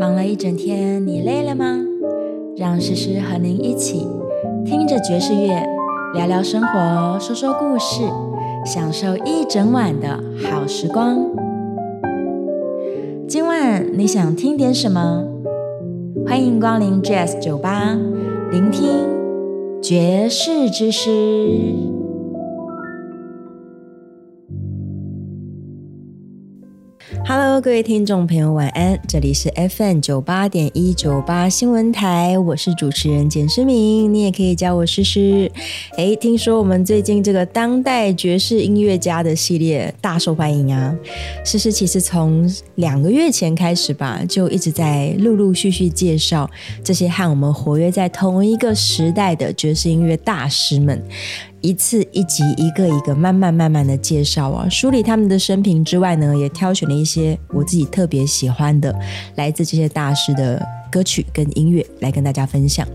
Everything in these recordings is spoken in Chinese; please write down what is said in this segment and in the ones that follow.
忙了一整天，你累了吗？让诗诗和您一起听着爵士乐，聊聊生活，说说故事，享受一整晚的好时光。今晚你想听点什么？欢迎光临 Jazz 酒吧，聆听爵士之诗。Hello，各位听众朋友，晚安！这里是 FM 九八点一九八新闻台，我是主持人简诗明，你也可以叫我诗诗。哎，听说我们最近这个当代爵士音乐家的系列大受欢迎啊！诗诗其实从两个月前开始吧，就一直在陆陆续续介绍这些和我们活跃在同一个时代的爵士音乐大师们。一次一集，一个一个慢慢慢慢的介绍啊，梳理他们的生平之外呢，也挑选了一些我自己特别喜欢的来自这些大师的歌曲跟音乐来跟大家分享。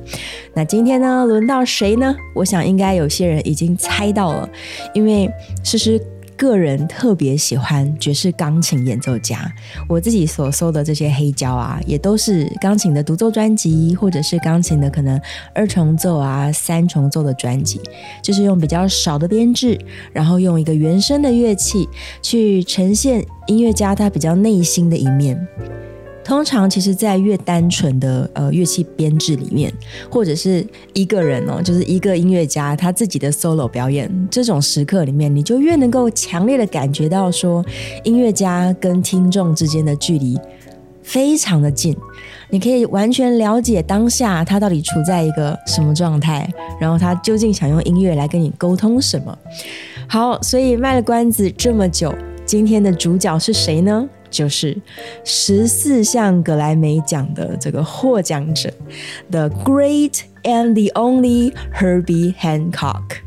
那今天呢，轮到谁呢？我想应该有些人已经猜到了，因为诗诗。个人特别喜欢爵士钢琴演奏家，我自己所搜的这些黑胶啊，也都是钢琴的独奏专辑，或者是钢琴的可能二重奏啊、三重奏的专辑，就是用比较少的编制，然后用一个原声的乐器去呈现音乐家他比较内心的一面。通常，其实，在越单纯的呃乐器编制里面，或者是一个人哦，就是一个音乐家他自己的 solo 表演这种时刻里面，你就越能够强烈的感觉到说，音乐家跟听众之间的距离非常的近，你可以完全了解当下他到底处在一个什么状态，然后他究竟想用音乐来跟你沟通什么。好，所以卖了关子这么久，今天的主角是谁呢？就是十四项格莱美奖的这个获奖者，The Great and the Only Herbie Hancock。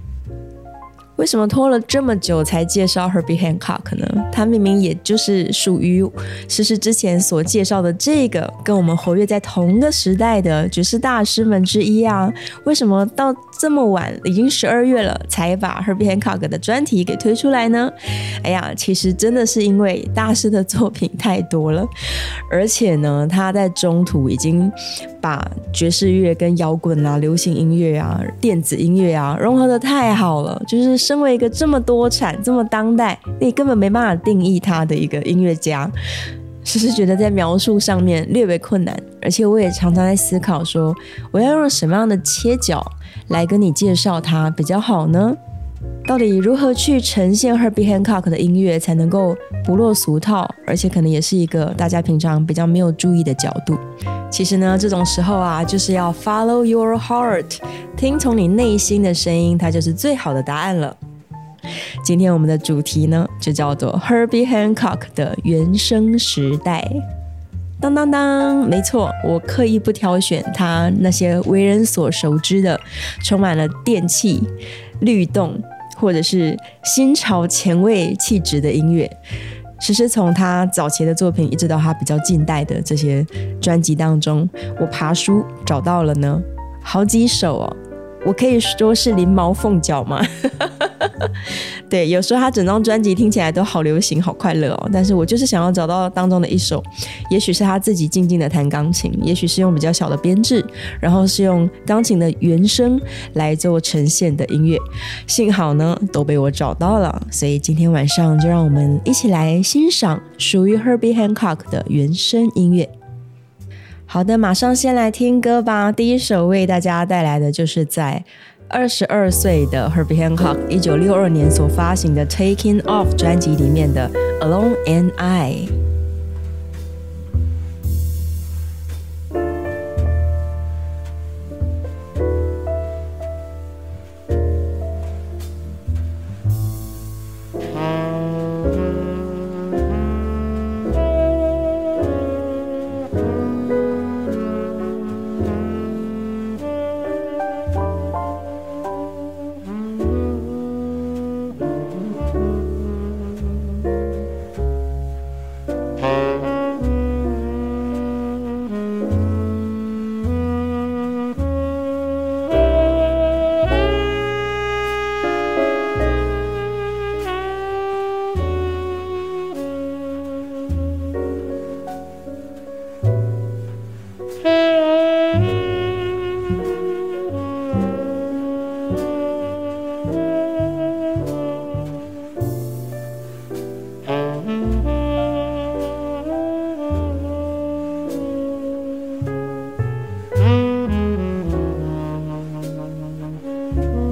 为什么拖了这么久才介绍 Herbie Hancock 呢？他明明也就是属于诗诗之前所介绍的这个跟我们活跃在同个时代的爵士大师们之一啊！为什么到这么晚，已经十二月了，才把 Herbie Hancock 的专题给推出来呢？哎呀，其实真的是因为大师的作品太多了，而且呢，他在中途已经。把爵士乐跟摇滚啊、流行音乐啊、电子音乐啊融合的太好了，就是身为一个这么多产、这么当代，你根本没办法定义他的一个音乐家，只是觉得在描述上面略微困难，而且我也常常在思考说，我要用什么样的切角来跟你介绍他比较好呢？到底如何去呈现 Herbie Hancock 的音乐才能够不落俗套，而且可能也是一个大家平常比较没有注意的角度？其实呢，这种时候啊，就是要 follow your heart，听从你内心的声音，它就是最好的答案了。今天我们的主题呢，就叫做 Herbie Hancock 的原声时代。当当当，没错，我刻意不挑选他那些为人所熟知的，充满了电器、律动或者是新潮前卫气质的音乐。其实从他早期的作品，一直到他比较近代的这些专辑当中，我爬书找到了呢，好几首哦。我可以说是临毛凤脚吗？对，有时候他整张专辑听起来都好流行、好快乐哦。但是我就是想要找到当中的一首，也许是他自己静静的弹钢琴，也许是用比较小的编制，然后是用钢琴的原声来做呈现的音乐。幸好呢，都被我找到了，所以今天晚上就让我们一起来欣赏属于 Herbie Hancock 的原声音乐。好的，马上先来听歌吧。第一首为大家带来的就是在二十二岁的 Herbie Hancock 一九六二年所发行的《Taking Off》专辑里面的《Alone and I》。嗯。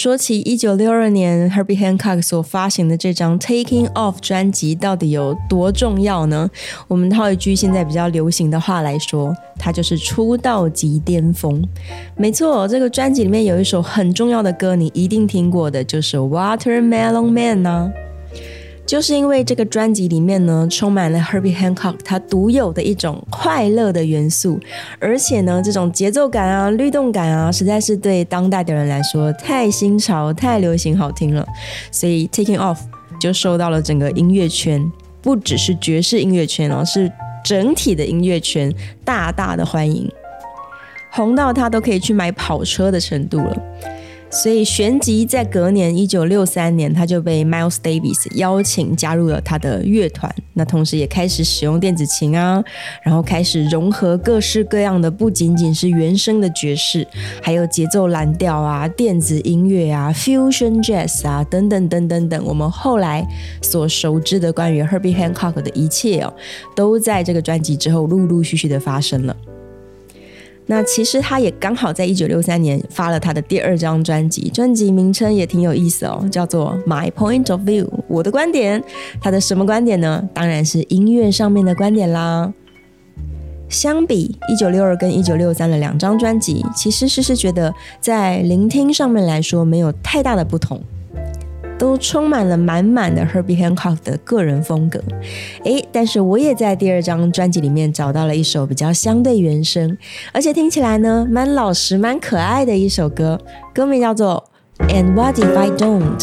说起一九六二年 Herbie Hancock 所发行的这张 Taking Off 专辑到底有多重要呢？我们套一句现在比较流行的话来说，它就是出道即巅峰。没错，这个专辑里面有一首很重要的歌，你一定听过的，就是 Watermelon Man 呢。就是因为这个专辑里面呢，充满了 Herbie Hancock 他独有的一种快乐的元素，而且呢，这种节奏感啊、律动感啊，实在是对当代的人来说太新潮、太流行、好听了，所以 Taking Off 就受到了整个音乐圈，不只是爵士音乐圈哦，是整体的音乐圈大大的欢迎，红到他都可以去买跑车的程度了。所以旋即在隔年一九六三年，他就被 Miles Davis 邀请加入了他的乐团。那同时也开始使用电子琴啊，然后开始融合各式各样的，不仅仅是原声的爵士，还有节奏蓝调啊、电子音乐啊、Fusion Jazz 啊等等等等等。我们后来所熟知的关于 Herbie Hancock 的一切哦，都在这个专辑之后陆陆续续的发生了。那其实他也刚好在一九六三年发了他的第二张专辑，专辑名称也挺有意思哦，叫做《My Point of View》，我的观点。他的什么观点呢？当然是音乐上面的观点啦。相比一九六二跟一九六三的两张专辑，其实诗诗觉得在聆听上面来说没有太大的不同。都充满了满满的 Herbie Hancock 的个人风格，诶，但是我也在第二张专辑里面找到了一首比较相对原声，而且听起来呢蛮老实、蛮可爱的一首歌，歌名叫做《And What If I Don't》。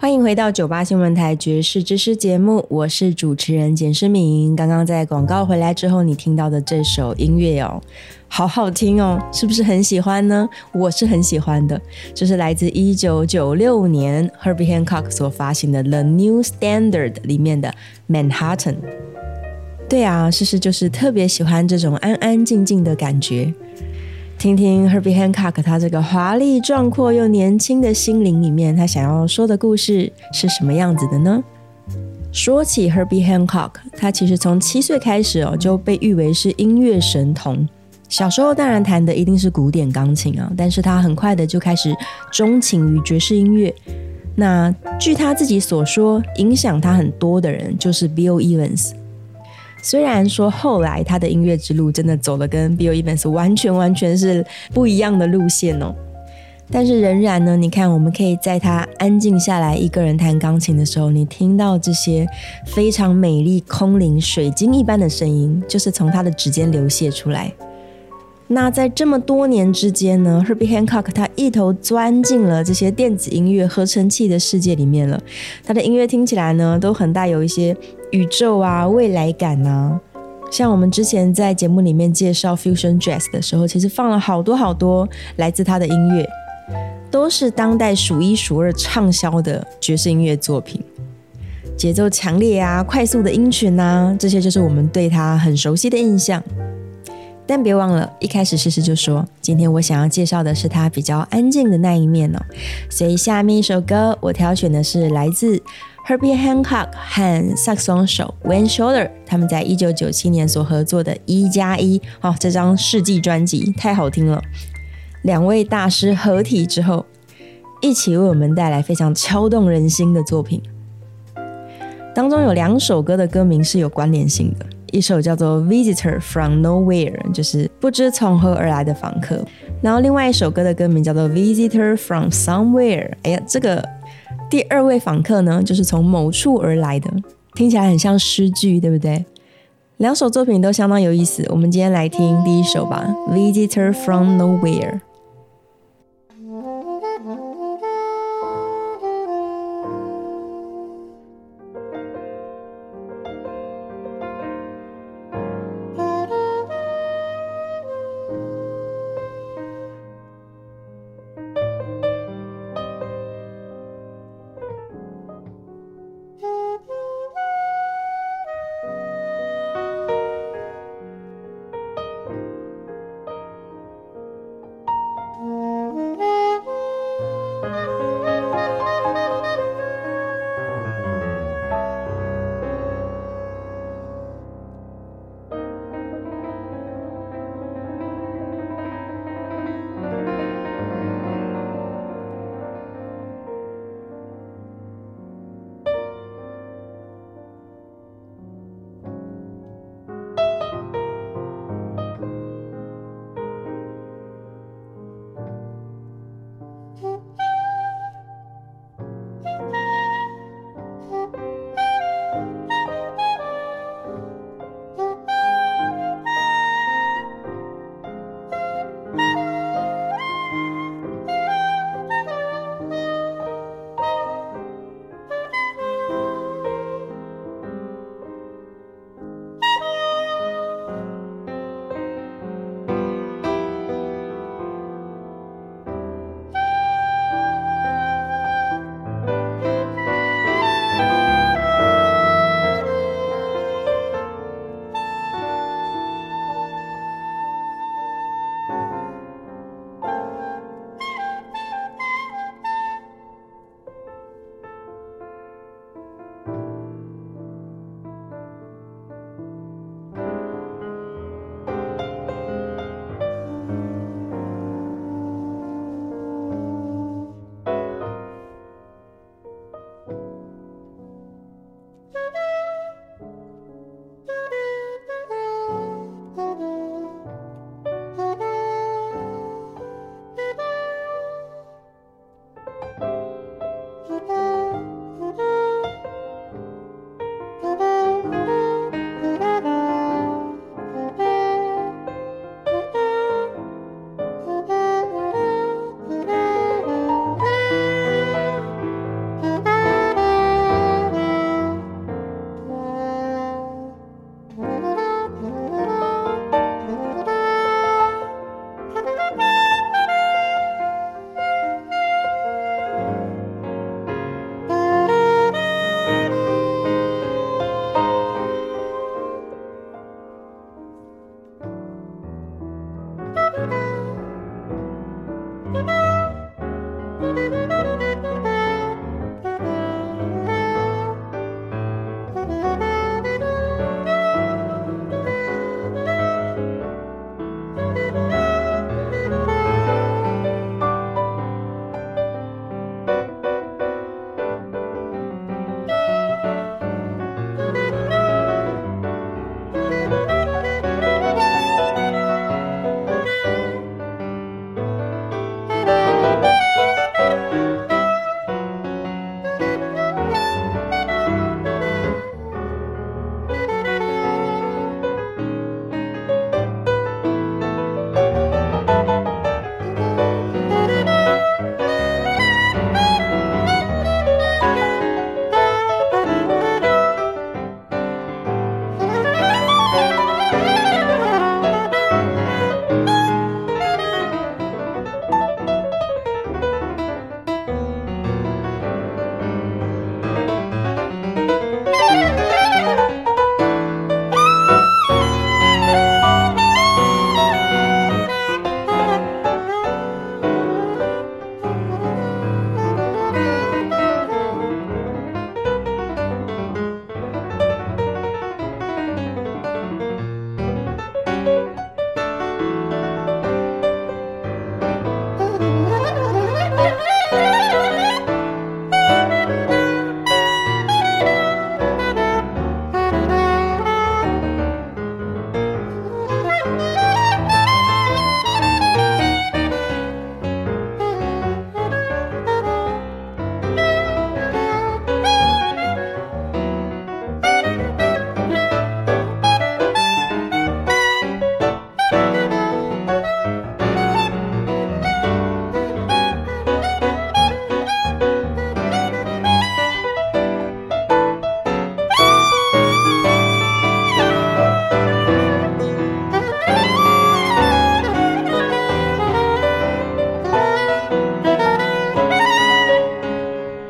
欢迎回到九八新闻台爵士知识节目，我是主持人简诗敏。刚刚在广告回来之后，你听到的这首音乐哦，好好听哦，是不是很喜欢呢？我是很喜欢的，就是来自一九九六年 Herbie Hancock 所发行的《The New Standard》里面的《Manhattan》。对啊，诗诗就是特别喜欢这种安安静静的感觉。听听 Herbie Hancock 他这个华丽壮阔又年轻的心灵里面，他想要说的故事是什么样子的呢？说起 Herbie Hancock，他其实从七岁开始哦就被誉为是音乐神童。小时候当然弹的一定是古典钢琴啊，但是他很快的就开始钟情于爵士音乐。那据他自己所说，影响他很多的人就是 Bill Evans。虽然说后来他的音乐之路真的走了跟 Bill Evans 完全完全是不一样的路线哦，但是仍然呢，你看我们可以在他安静下来一个人弹钢琴的时候，你听到这些非常美丽、空灵、水晶一般的声音，就是从他的指尖流泻出来。那在这么多年之间呢，Herbie Hancock 他一头钻进了这些电子音乐合成器的世界里面了。他的音乐听起来呢，都很带有一些宇宙啊、未来感啊。像我们之前在节目里面介绍 Fusion Jazz 的时候，其实放了好多好多来自他的音乐，都是当代数一数二畅销的爵士音乐作品。节奏强烈啊、快速的音群啊，这些就是我们对他很熟悉的印象。但别忘了，一开始诗诗就说，今天我想要介绍的是他比较安静的那一面哦。所以下面一首歌，我挑选的是来自 Herbie Hancock 和萨克斯手 Wayne Shorter 他们在一九九七年所合作的《一加一》哦，这张世纪专辑太好听了。两位大师合体之后，一起为我们带来非常敲动人心的作品。当中有两首歌的歌名是有关联性的。一首叫做《Visitor from Nowhere》，就是不知从何而来的访客。然后另外一首歌的歌名叫做《Visitor from Somewhere》。哎呀，这个第二位访客呢，就是从某处而来的，听起来很像诗句，对不对？两首作品都相当有意思。我们今天来听第一首吧，《Visitor from Nowhere》。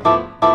欢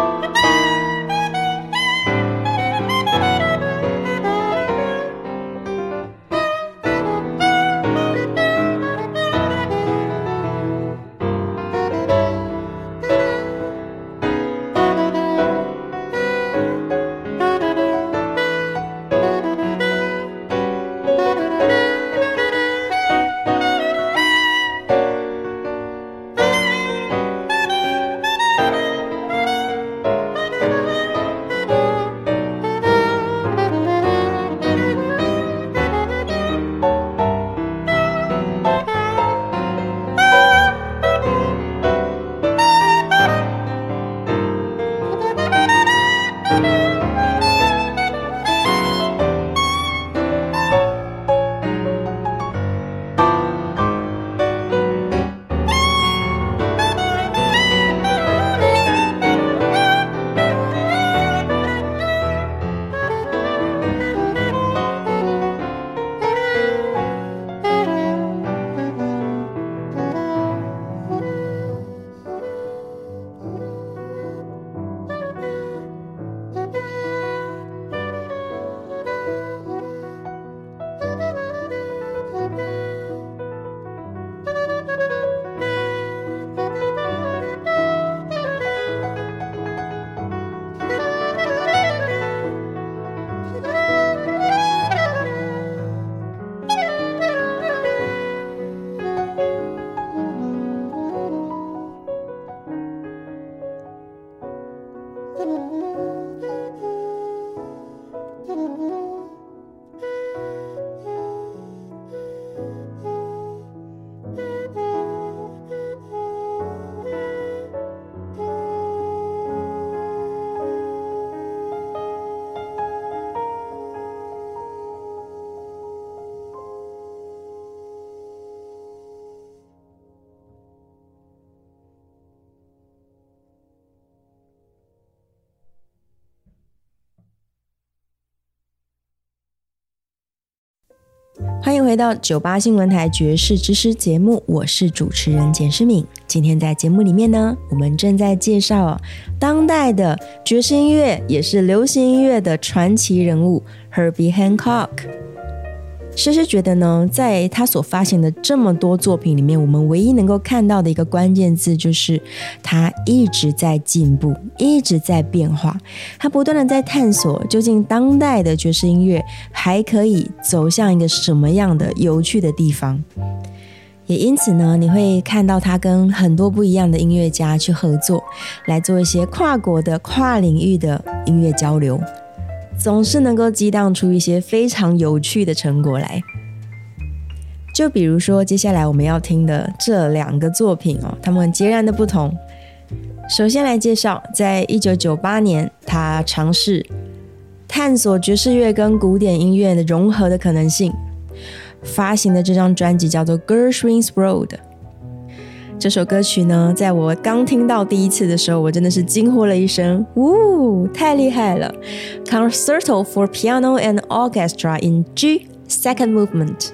迎到九八新闻台爵士知识节目，我是主持人简诗敏。今天在节目里面呢，我们正在介绍当代的爵士音乐，也是流行音乐的传奇人物 Herbie Hancock。诗诗觉得呢，在他所发行的这么多作品里面，我们唯一能够看到的一个关键字就是他一直在进步，一直在变化。他不断的在探索，究竟当代的爵士音乐还可以走向一个什么样的有趣的地方。也因此呢，你会看到他跟很多不一样的音乐家去合作，来做一些跨国的、跨领域的音乐交流。总是能够激荡出一些非常有趣的成果来。就比如说，接下来我们要听的这两个作品哦，它们截然的不同。首先来介绍，在一九九八年，他尝试探索爵士乐跟古典音乐的融合的可能性，发行的这张专辑叫做《Gershwin's Road》。这首歌曲呢，在我刚听到第一次的时候，我真的是惊呼了一声：“呜，太厉害了！”Concerto for Piano and Orchestra in G Second Movement。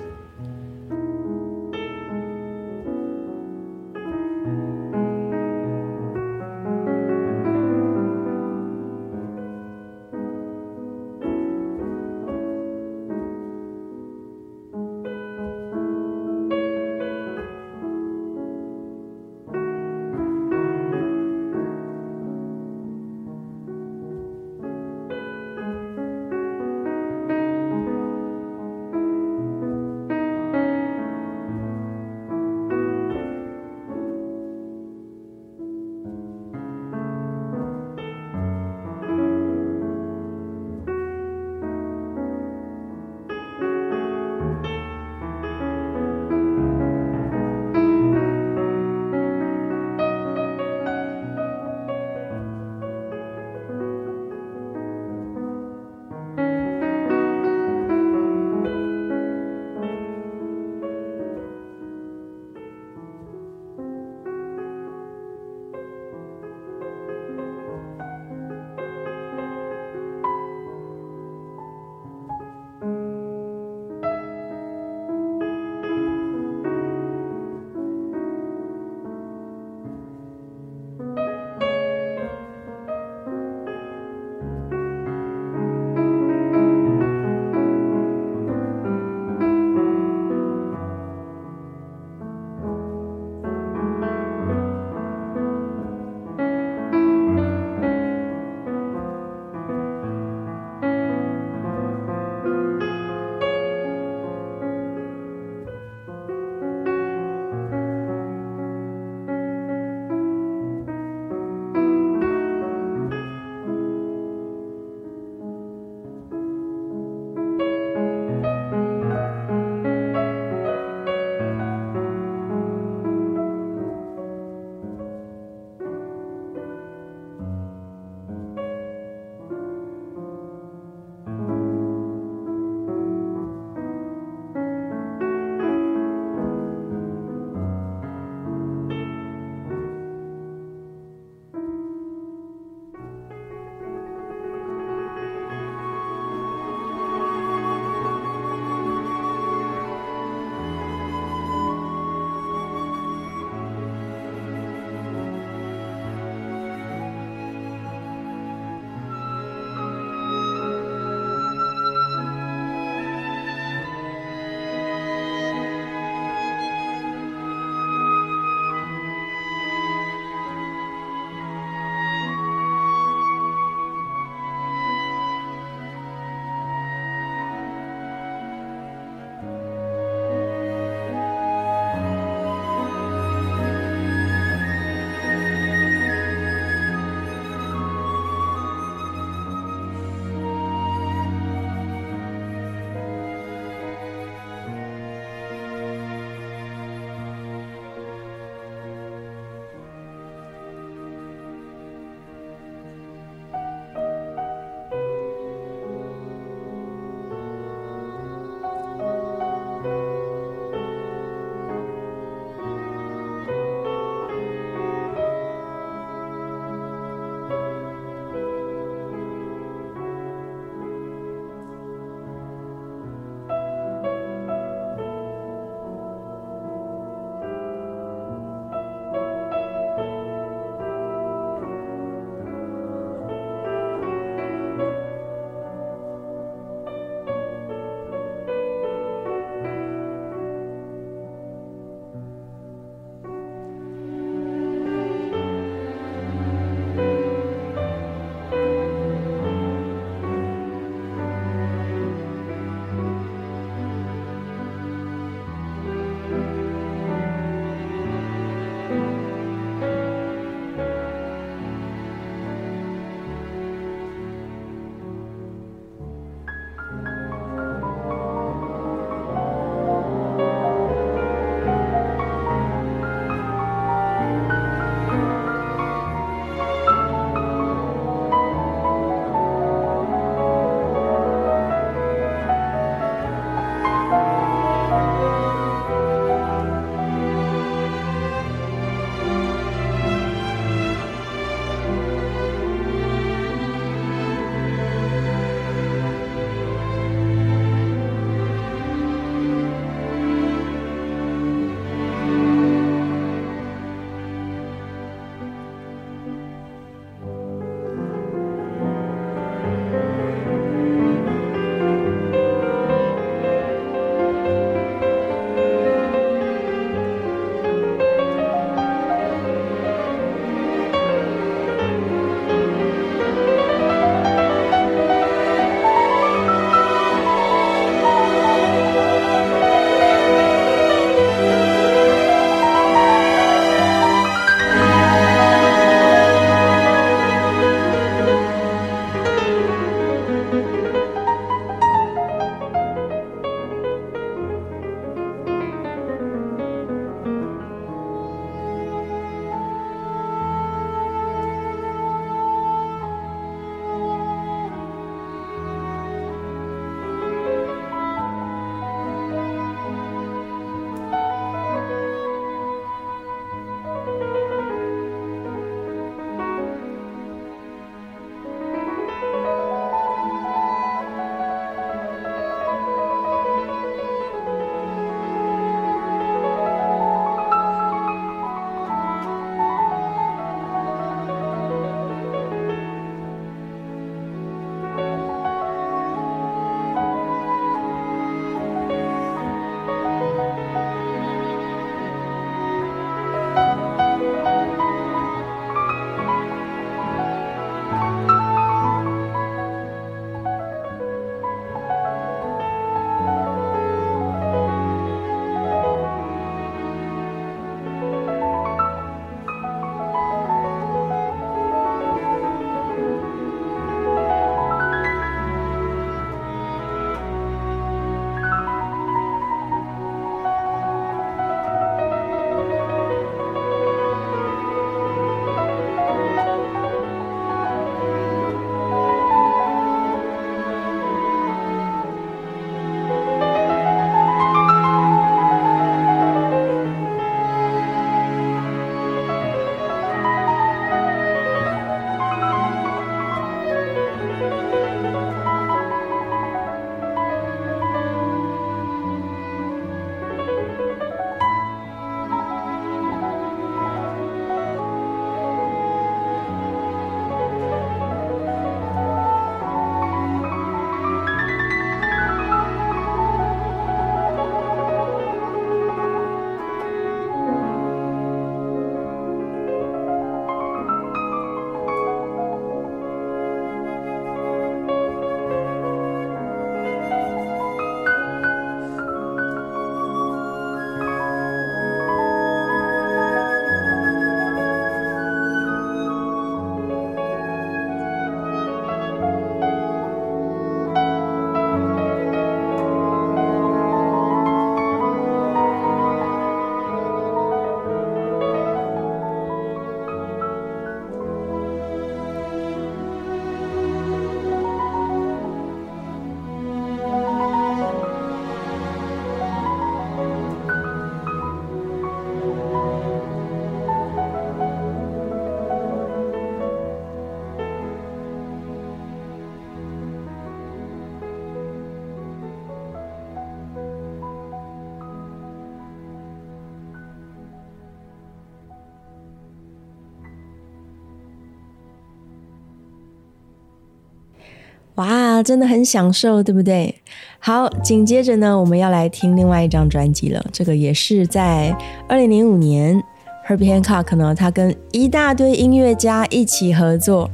哇，真的很享受，对不对？好，紧接着呢，我们要来听另外一张专辑了。这个也是在二零零五年，Herbie Hancock 呢，他跟一大堆音乐家一起合作。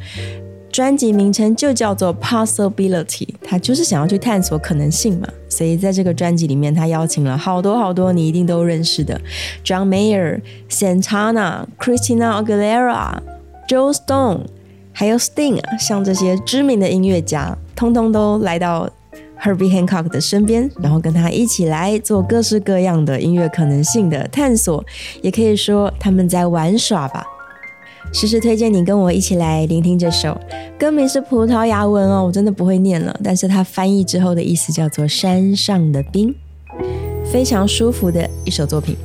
专辑名称就叫做 Possibility，他就是想要去探索可能性嘛。所以在这个专辑里面，他邀请了好多好多你一定都认识的 John Mayer、Santana、Christina Aguilera、Joe Stone，还有 Sting 啊，像这些知名的音乐家，通通都来到 Herbie Hancock 的身边，然后跟他一起来做各式各样的音乐可能性的探索，也可以说他们在玩耍吧。实时推荐你跟我一起来聆听这首歌名是葡萄牙文哦，我真的不会念了，但是它翻译之后的意思叫做山上的冰，非常舒服的一首作品。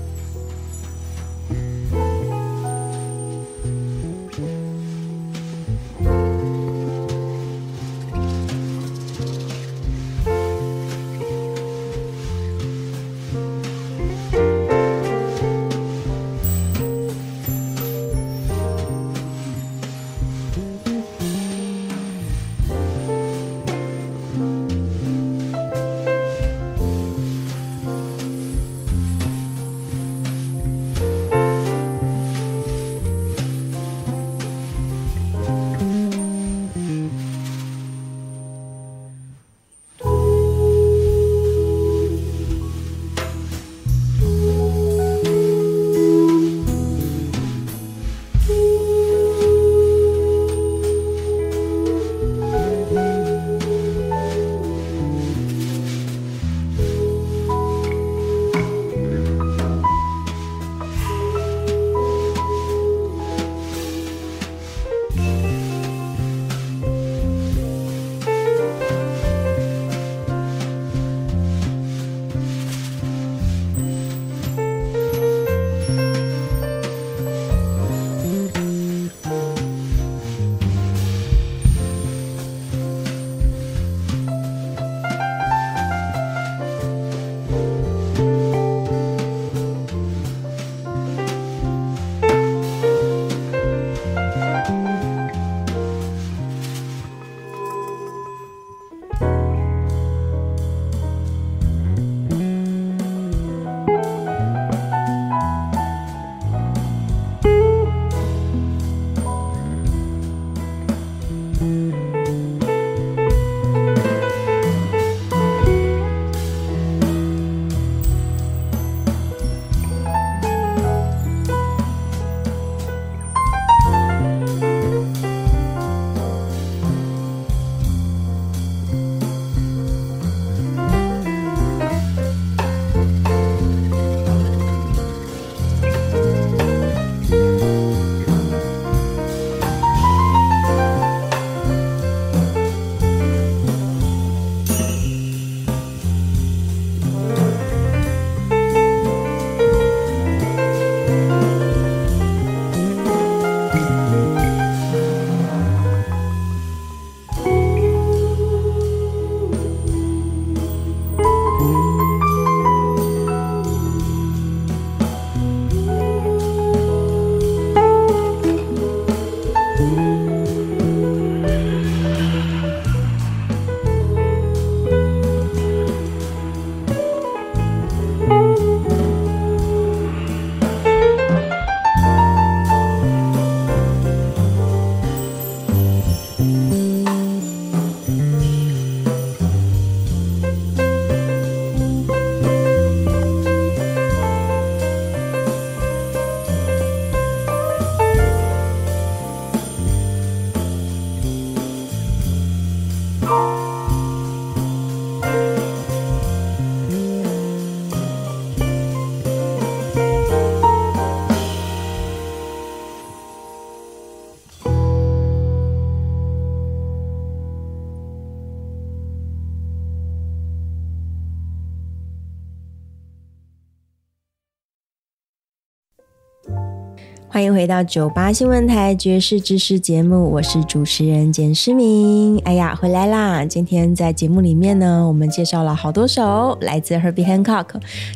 回到九八新闻台爵士知识节目，我是主持人简诗明。哎呀，回来啦！今天在节目里面呢，我们介绍了好多首来自 Herbie Hancock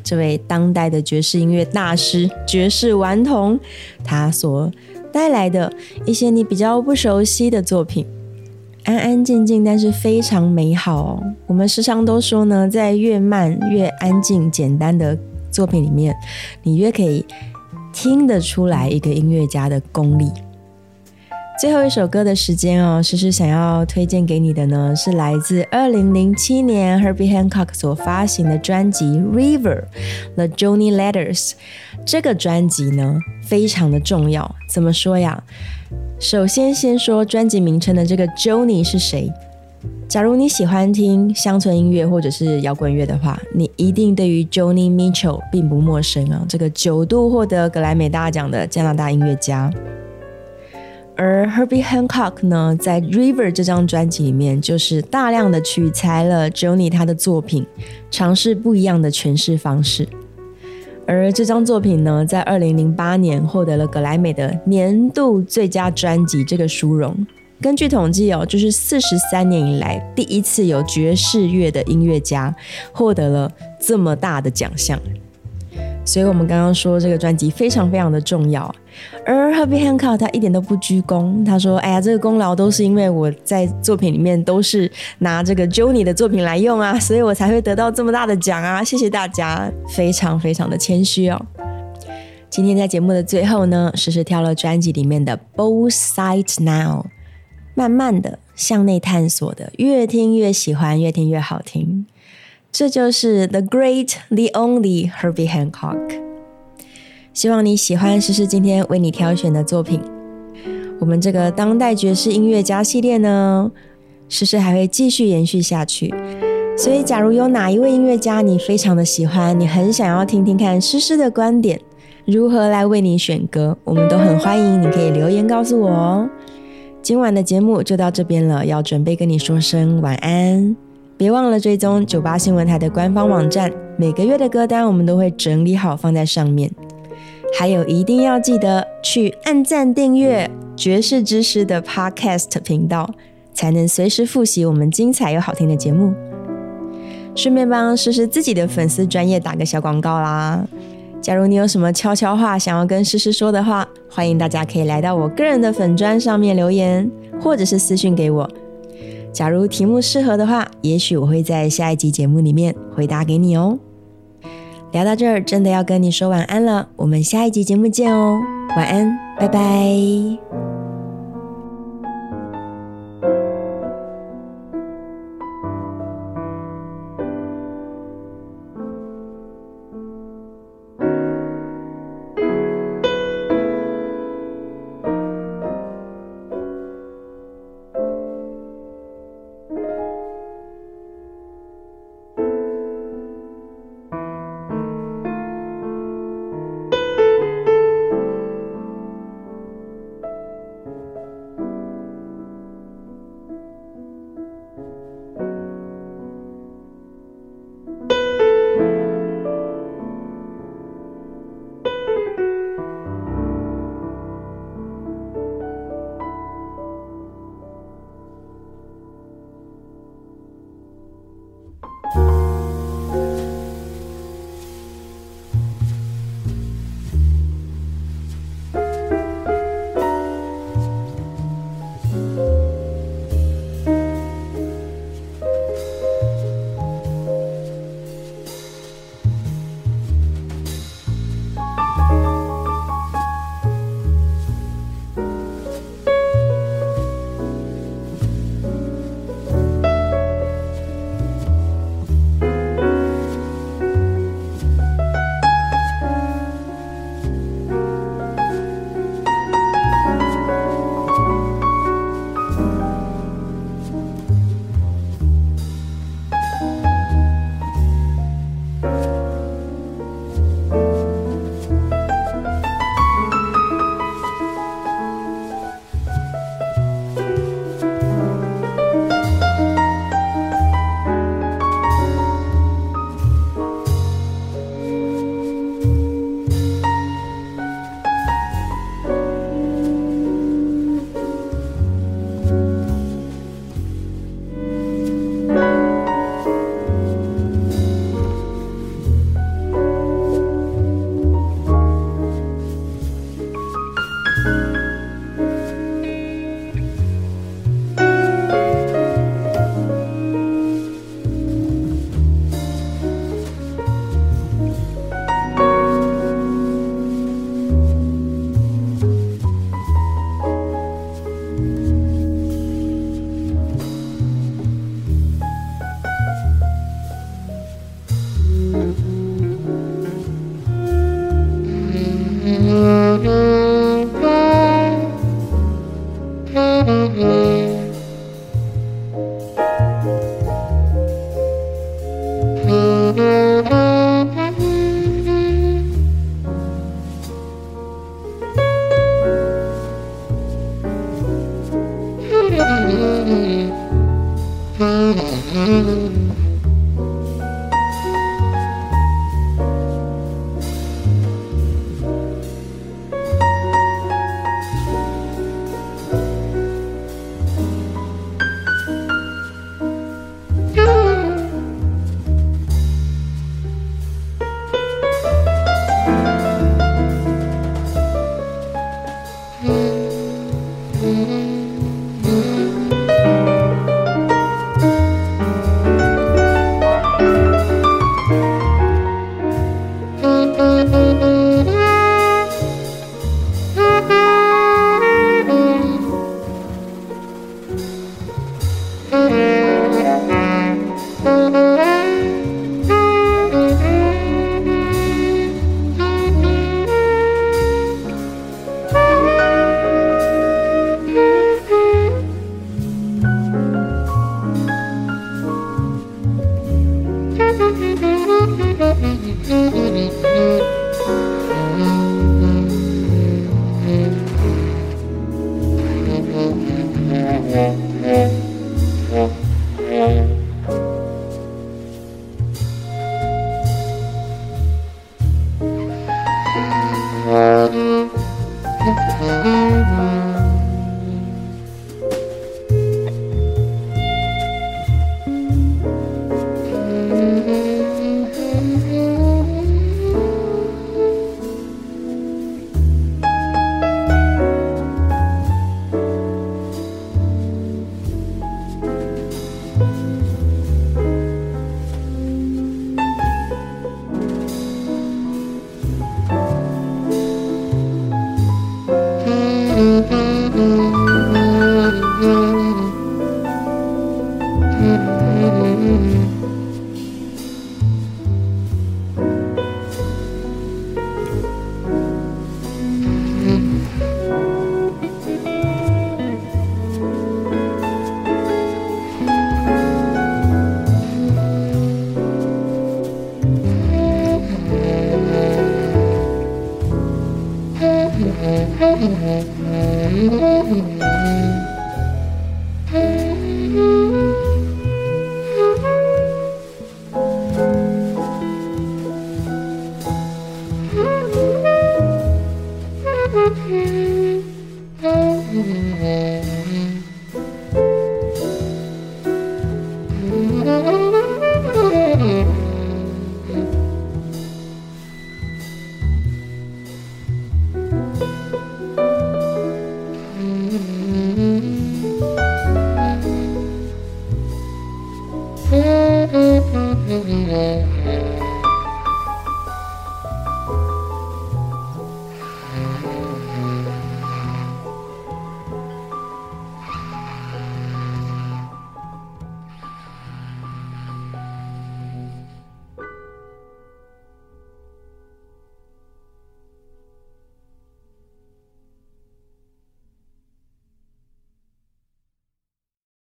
这位当代的爵士音乐大师、爵士顽童，他所带来的一些你比较不熟悉的作品。安安静静，但是非常美好哦。我们时常都说呢，在越慢越安静、简单的作品里面，你越可以听得出来一个音乐家的功力。最后一首歌的时间哦，诗诗想要推荐给你的呢，是来自二零零七年 Herbie Hancock 所发行的专辑《River》The Johnny Letters。这个专辑呢，非常的重要。怎么说呀？首先先说专辑名称的这个 Johnny 是谁？假如你喜欢听乡村音乐或者是摇滚乐的话，你一定对于 Johnny Mitchell 并不陌生啊。这个九度获得格莱美大奖的加拿大音乐家。而 Herbie Hancock 呢，在 River 这张专辑里面，就是大量的取材了 Johnny 他的作品，尝试不一样的诠释方式。而这张作品呢，在二零零八年获得了格莱美的年度最佳专辑这个殊荣。根据统计哦，就是四十三年以来第一次有爵士乐的音乐家获得了这么大的奖项。所以，我们刚刚说这个专辑非常非常的重要。而 Herbie Hancock 他一点都不鞠躬，他说：“哎呀，这个功劳都是因为我在作品里面都是拿这个 Johnny 的作品来用啊，所以我才会得到这么大的奖啊！谢谢大家，非常非常的谦虚哦。”今天在节目的最后呢，实时挑了专辑里面的 Both Sides Now，慢慢的向内探索的，越听越喜欢，越听越好听。这就是 The Great, the Only Herbie Hancock。希望你喜欢诗诗今天为你挑选的作品。我们这个当代爵士音乐家系列呢，诗诗还会继续延续下去。所以，假如有哪一位音乐家你非常的喜欢，你很想要听听看诗诗的观点，如何来为你选歌，我们都很欢迎，你可以留言告诉我哦。今晚的节目就到这边了，要准备跟你说声晚安。别忘了追踪九八新闻台的官方网站，每个月的歌单我们都会整理好放在上面。还有一定要记得去按赞订阅爵士知识的 Podcast 频道，才能随时复习我们精彩又好听的节目。顺便帮诗诗自己的粉丝专业打个小广告啦！假如你有什么悄悄话想要跟诗诗说的话，欢迎大家可以来到我个人的粉砖上面留言，或者是私讯给我。假如题目适合的话，也许我会在下一集节目里面回答给你哦。聊到这儿，真的要跟你说晚安了，我们下一集节目见哦，晚安，拜拜。